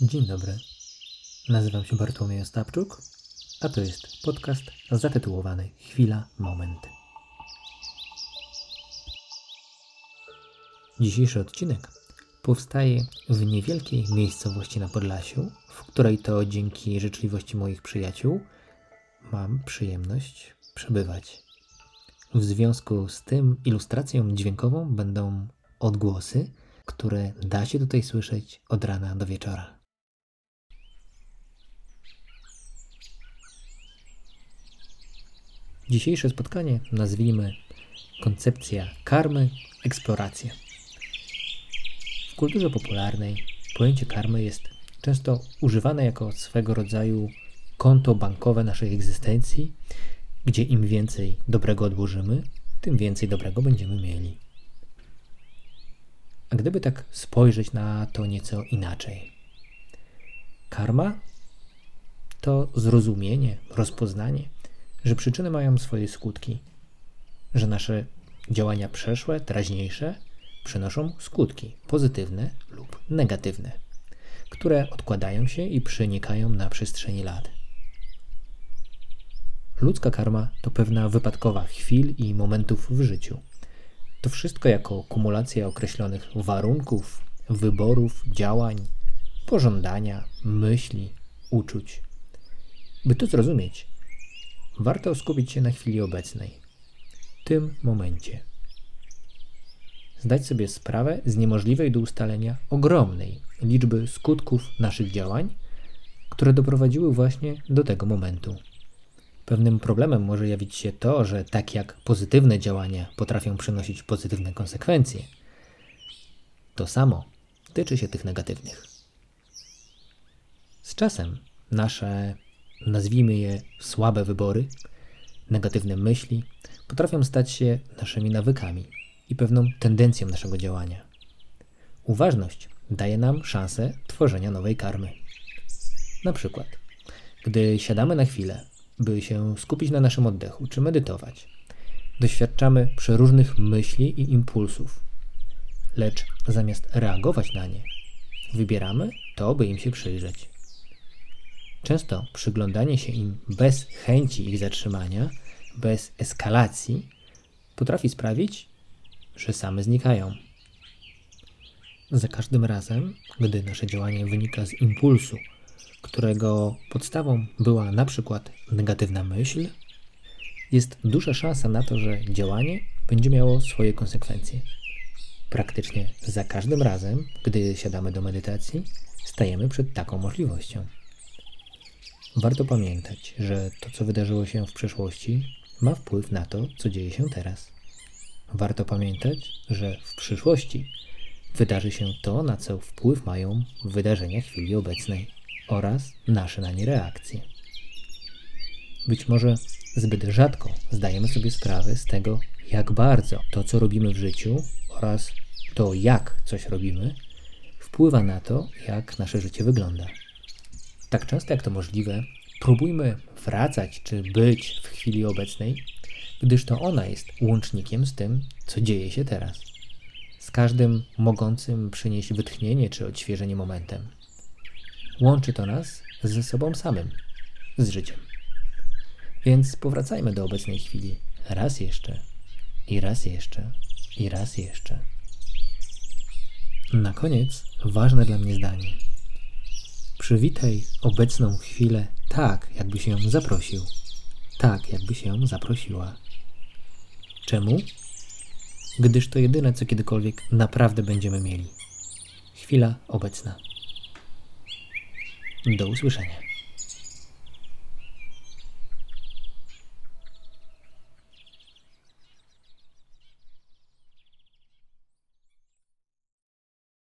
Dzień dobry. Nazywam się Bartłomiej Ostapczuk, a to jest podcast zatytułowany Chwila, moment. Dzisiejszy odcinek powstaje w niewielkiej miejscowości na Podlasiu, w której to dzięki życzliwości moich przyjaciół mam przyjemność przebywać. W związku z tym ilustracją dźwiękową będą odgłosy, które da się tutaj słyszeć od rana do wieczora. Dzisiejsze spotkanie nazwijmy koncepcja karmy, eksploracja. W kulturze popularnej pojęcie karmy jest często używane jako swego rodzaju konto bankowe naszej egzystencji, gdzie im więcej dobrego odłożymy, tym więcej dobrego będziemy mieli. A gdyby tak spojrzeć na to nieco inaczej, karma to zrozumienie, rozpoznanie, że przyczyny mają swoje skutki, że nasze działania przeszłe, teraźniejsze przynoszą skutki pozytywne lub negatywne, które odkładają się i przenikają na przestrzeni lat. Ludzka karma to pewna wypadkowa chwil i momentów w życiu. To wszystko jako kumulacja określonych warunków, wyborów, działań, pożądania, myśli, uczuć. By to zrozumieć, warto skupić się na chwili obecnej, tym momencie. Zdać sobie sprawę z niemożliwej do ustalenia ogromnej liczby skutków naszych działań, które doprowadziły właśnie do tego momentu. Pewnym problemem może jawić się to, że tak jak pozytywne działania potrafią przynosić pozytywne konsekwencje, to samo tyczy się tych negatywnych. Z czasem nasze nazwijmy je słabe wybory, negatywne myśli, potrafią stać się naszymi nawykami i pewną tendencją naszego działania. Uważność daje nam szansę tworzenia nowej karmy. Na przykład, gdy siadamy na chwilę, by się skupić na naszym oddechu czy medytować, doświadczamy przeróżnych myśli i impulsów, lecz zamiast reagować na nie, wybieramy to, by im się przyjrzeć. Często przyglądanie się im bez chęci ich zatrzymania, bez eskalacji, potrafi sprawić, że same znikają. Za każdym razem, gdy nasze działanie wynika z impulsu, którego podstawą była na przykład negatywna myśl, jest duża szansa na to, że działanie będzie miało swoje konsekwencje. Praktycznie za każdym razem, gdy siadamy do medytacji, stajemy przed taką możliwością. Warto pamiętać, że to, co wydarzyło się w przeszłości, ma wpływ na to, co dzieje się teraz. Warto pamiętać, że w przyszłości wydarzy się to, na co wpływ mają wydarzenia chwili obecnej oraz nasze na nie reakcje. Być może zbyt rzadko zdajemy sobie sprawę z tego, jak bardzo to, co robimy w życiu oraz to, jak coś robimy, wpływa na to, jak nasze życie wygląda. Tak często jak to możliwe, próbujmy wracać czy być w chwili obecnej, gdyż to ona jest łącznikiem z tym, co dzieje się teraz. Z każdym mogącym przynieść wytchnienie czy odświeżenie momentem. Łączy to nas ze sobą samym, z życiem. Więc powracajmy do obecnej chwili raz jeszcze, i raz jeszcze, i raz jeszcze. Na koniec ważne dla mnie zdanie. Przywitaj obecną chwilę tak, jakbyś ją zaprosił. Tak, jakbyś ją zaprosiła. Czemu? Gdyż to jedyne, co kiedykolwiek naprawdę będziemy mieli. Chwila obecna. Do usłyszenia.